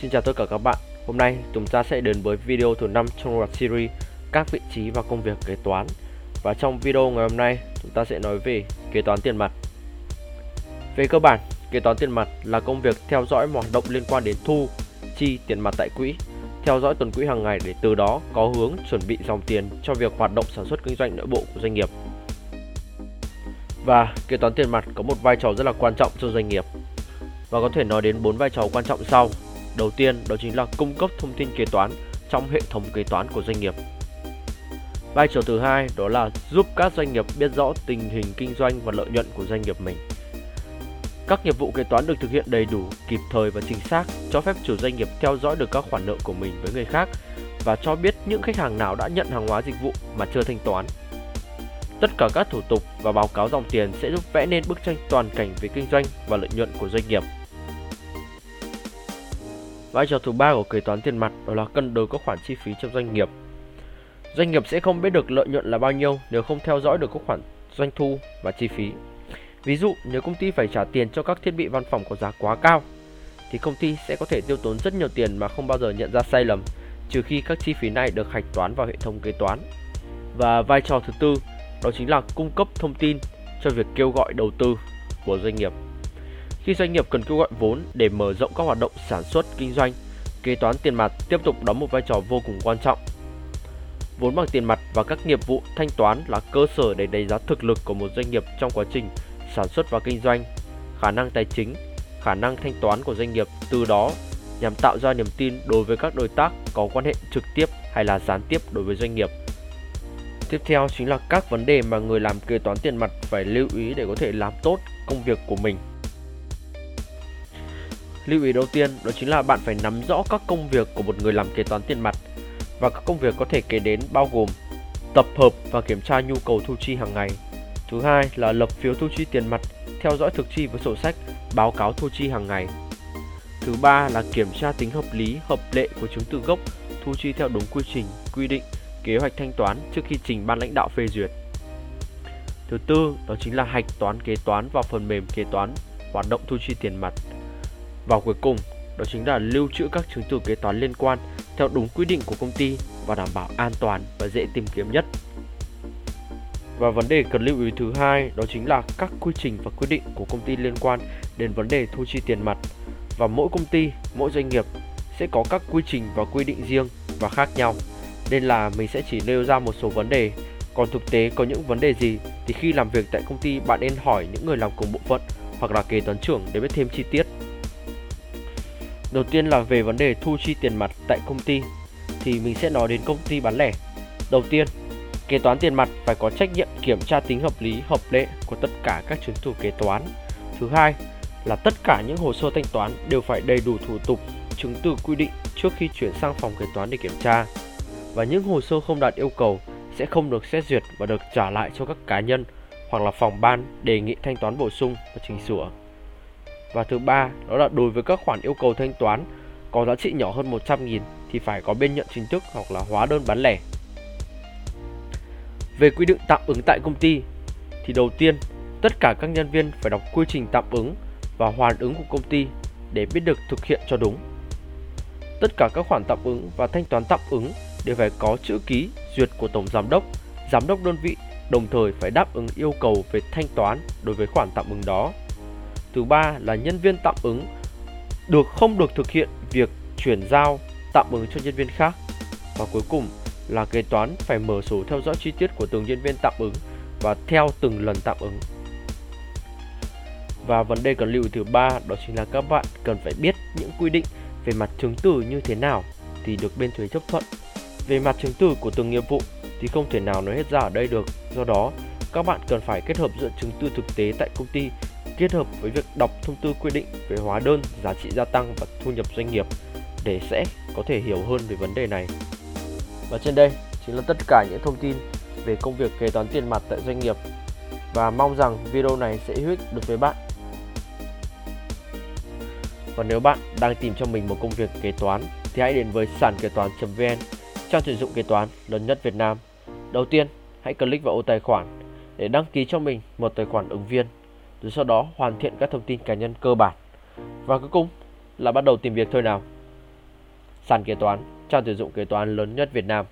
Xin chào tất cả các bạn. Hôm nay chúng ta sẽ đến với video thứ 5 trong loạt series các vị trí và công việc kế toán. Và trong video ngày hôm nay, chúng ta sẽ nói về kế toán tiền mặt. Về cơ bản, kế toán tiền mặt là công việc theo dõi mọi hoạt động liên quan đến thu, chi tiền mặt tại quỹ, theo dõi tuần quỹ hàng ngày để từ đó có hướng chuẩn bị dòng tiền cho việc hoạt động sản xuất kinh doanh nội bộ của doanh nghiệp. Và kế toán tiền mặt có một vai trò rất là quan trọng cho doanh nghiệp và có thể nói đến bốn vai trò quan trọng sau. Đầu tiên đó chính là cung cấp thông tin kế toán trong hệ thống kế toán của doanh nghiệp. Vai trò thứ hai đó là giúp các doanh nghiệp biết rõ tình hình kinh doanh và lợi nhuận của doanh nghiệp mình. Các nghiệp vụ kế toán được thực hiện đầy đủ, kịp thời và chính xác, cho phép chủ doanh nghiệp theo dõi được các khoản nợ của mình với người khác và cho biết những khách hàng nào đã nhận hàng hóa dịch vụ mà chưa thanh toán. Tất cả các thủ tục và báo cáo dòng tiền sẽ giúp vẽ nên bức tranh toàn cảnh về kinh doanh và lợi nhuận của doanh nghiệp. Vai trò thứ ba của kế toán tiền mặt đó là cân đối các khoản chi phí trong doanh nghiệp. Doanh nghiệp sẽ không biết được lợi nhuận là bao nhiêu nếu không theo dõi được các khoản doanh thu và chi phí. Ví dụ, nếu công ty phải trả tiền cho các thiết bị văn phòng có giá quá cao, thì công ty sẽ có thể tiêu tốn rất nhiều tiền mà không bao giờ nhận ra sai lầm, trừ khi các chi phí này được hạch toán vào hệ thống kế toán. Và vai trò thứ tư, đó chính là cung cấp thông tin cho việc kêu gọi đầu tư của doanh nghiệp. Khi doanh nghiệp cần kêu gọi vốn để mở rộng các hoạt động sản xuất, kinh doanh, kế toán tiền mặt tiếp tục đóng một vai trò vô cùng quan trọng. Vốn bằng tiền mặt và các nghiệp vụ thanh toán là cơ sở để đánh giá thực lực của một doanh nghiệp trong quá trình sản xuất và kinh doanh, khả năng tài chính, khả năng thanh toán của doanh nghiệp từ đó nhằm tạo ra niềm tin đối với các đối tác có quan hệ trực tiếp hay là gián tiếp đối với doanh nghiệp. Tiếp theo chính là các vấn đề mà người làm kế toán tiền mặt phải lưu ý để có thể làm tốt công việc của mình. Lưu ý đầu tiên đó chính là bạn phải nắm rõ các công việc của một người làm kế toán tiền mặt và các công việc có thể kể đến bao gồm tập hợp và kiểm tra nhu cầu thu chi hàng ngày. Thứ hai là lập phiếu thu chi tiền mặt, theo dõi thực chi với sổ sách, báo cáo thu chi hàng ngày. Thứ ba là kiểm tra tính hợp lý, hợp lệ của chứng từ gốc, thu chi theo đúng quy trình, quy định, kế hoạch thanh toán trước khi trình ban lãnh đạo phê duyệt. Thứ tư đó chính là hạch toán kế toán vào phần mềm kế toán, hoạt động thu chi tiền mặt. Và cuối cùng, đó chính là lưu trữ các chứng từ kế toán liên quan theo đúng quy định của công ty và đảm bảo an toàn và dễ tìm kiếm nhất. Và vấn đề cần lưu ý thứ hai đó chính là các quy trình và quy định của công ty liên quan đến vấn đề thu chi tiền mặt. Và mỗi công ty, mỗi doanh nghiệp sẽ có các quy trình và quy định riêng và khác nhau. Nên là mình sẽ chỉ nêu ra một số vấn đề, còn thực tế có những vấn đề gì thì khi làm việc tại công ty bạn nên hỏi những người làm cùng bộ phận hoặc là kế toán trưởng để biết thêm chi tiết. Đầu tiên là về vấn đề thu chi tiền mặt tại công ty thì mình sẽ nói đến công ty bán lẻ. Đầu tiên, kế toán tiền mặt phải có trách nhiệm kiểm tra tính hợp lý, hợp lệ của tất cả các chứng từ kế toán. Thứ hai là tất cả những hồ sơ thanh toán đều phải đầy đủ thủ tục, chứng từ quy định trước khi chuyển sang phòng kế toán để kiểm tra. Và những hồ sơ không đạt yêu cầu sẽ không được xét duyệt và được trả lại cho các cá nhân hoặc là phòng ban đề nghị thanh toán bổ sung và chỉnh sửa. Và thứ ba, đó là đối với các khoản yêu cầu thanh toán có giá trị nhỏ hơn 100.000 thì phải có bên nhận chính thức hoặc là hóa đơn bán lẻ. Về quy định tạm ứng tại công ty thì đầu tiên, tất cả các nhân viên phải đọc quy trình tạm ứng và hoàn ứng của công ty để biết được thực hiện cho đúng. Tất cả các khoản tạm ứng và thanh toán tạm ứng đều phải có chữ ký duyệt của tổng giám đốc, giám đốc đơn vị, đồng thời phải đáp ứng yêu cầu về thanh toán đối với khoản tạm ứng đó. Thứ ba là nhân viên tạm ứng được không được thực hiện việc chuyển giao tạm ứng cho nhân viên khác. Và cuối cùng là kế toán phải mở sổ theo dõi chi tiết của từng nhân viên tạm ứng và theo từng lần tạm ứng. Và vấn đề cần lưu ý thứ ba đó chính là các bạn cần phải biết những quy định về mặt chứng từ như thế nào thì được bên thuế chấp thuận. Về mặt chứng từ của từng nghiệp vụ thì không thể nào nói hết ra ở đây được. Do đó, các bạn cần phải kết hợp giữa chứng từ thực tế tại công ty kết hợp với việc đọc thông tư quy định về hóa đơn, giá trị gia tăng và thu nhập doanh nghiệp để sẽ có thể hiểu hơn về vấn đề này. Và trên đây chính là tất cả những thông tin về công việc kế toán tiền mặt tại doanh nghiệp và mong rằng video này sẽ hữu ích được với bạn. Và nếu bạn đang tìm cho mình một công việc kế toán thì hãy đến với sàn kế toán.vn, trang tuyển dụng kế toán lớn nhất Việt Nam. Đầu tiên, hãy click vào ô tài khoản để đăng ký cho mình một tài khoản ứng viên rồi sau đó hoàn thiện các thông tin cá nhân cơ bản. Và cuối cùng là bắt đầu tìm việc thôi nào. Sàn kế toán, trang tuyển dụng kế toán lớn nhất Việt Nam.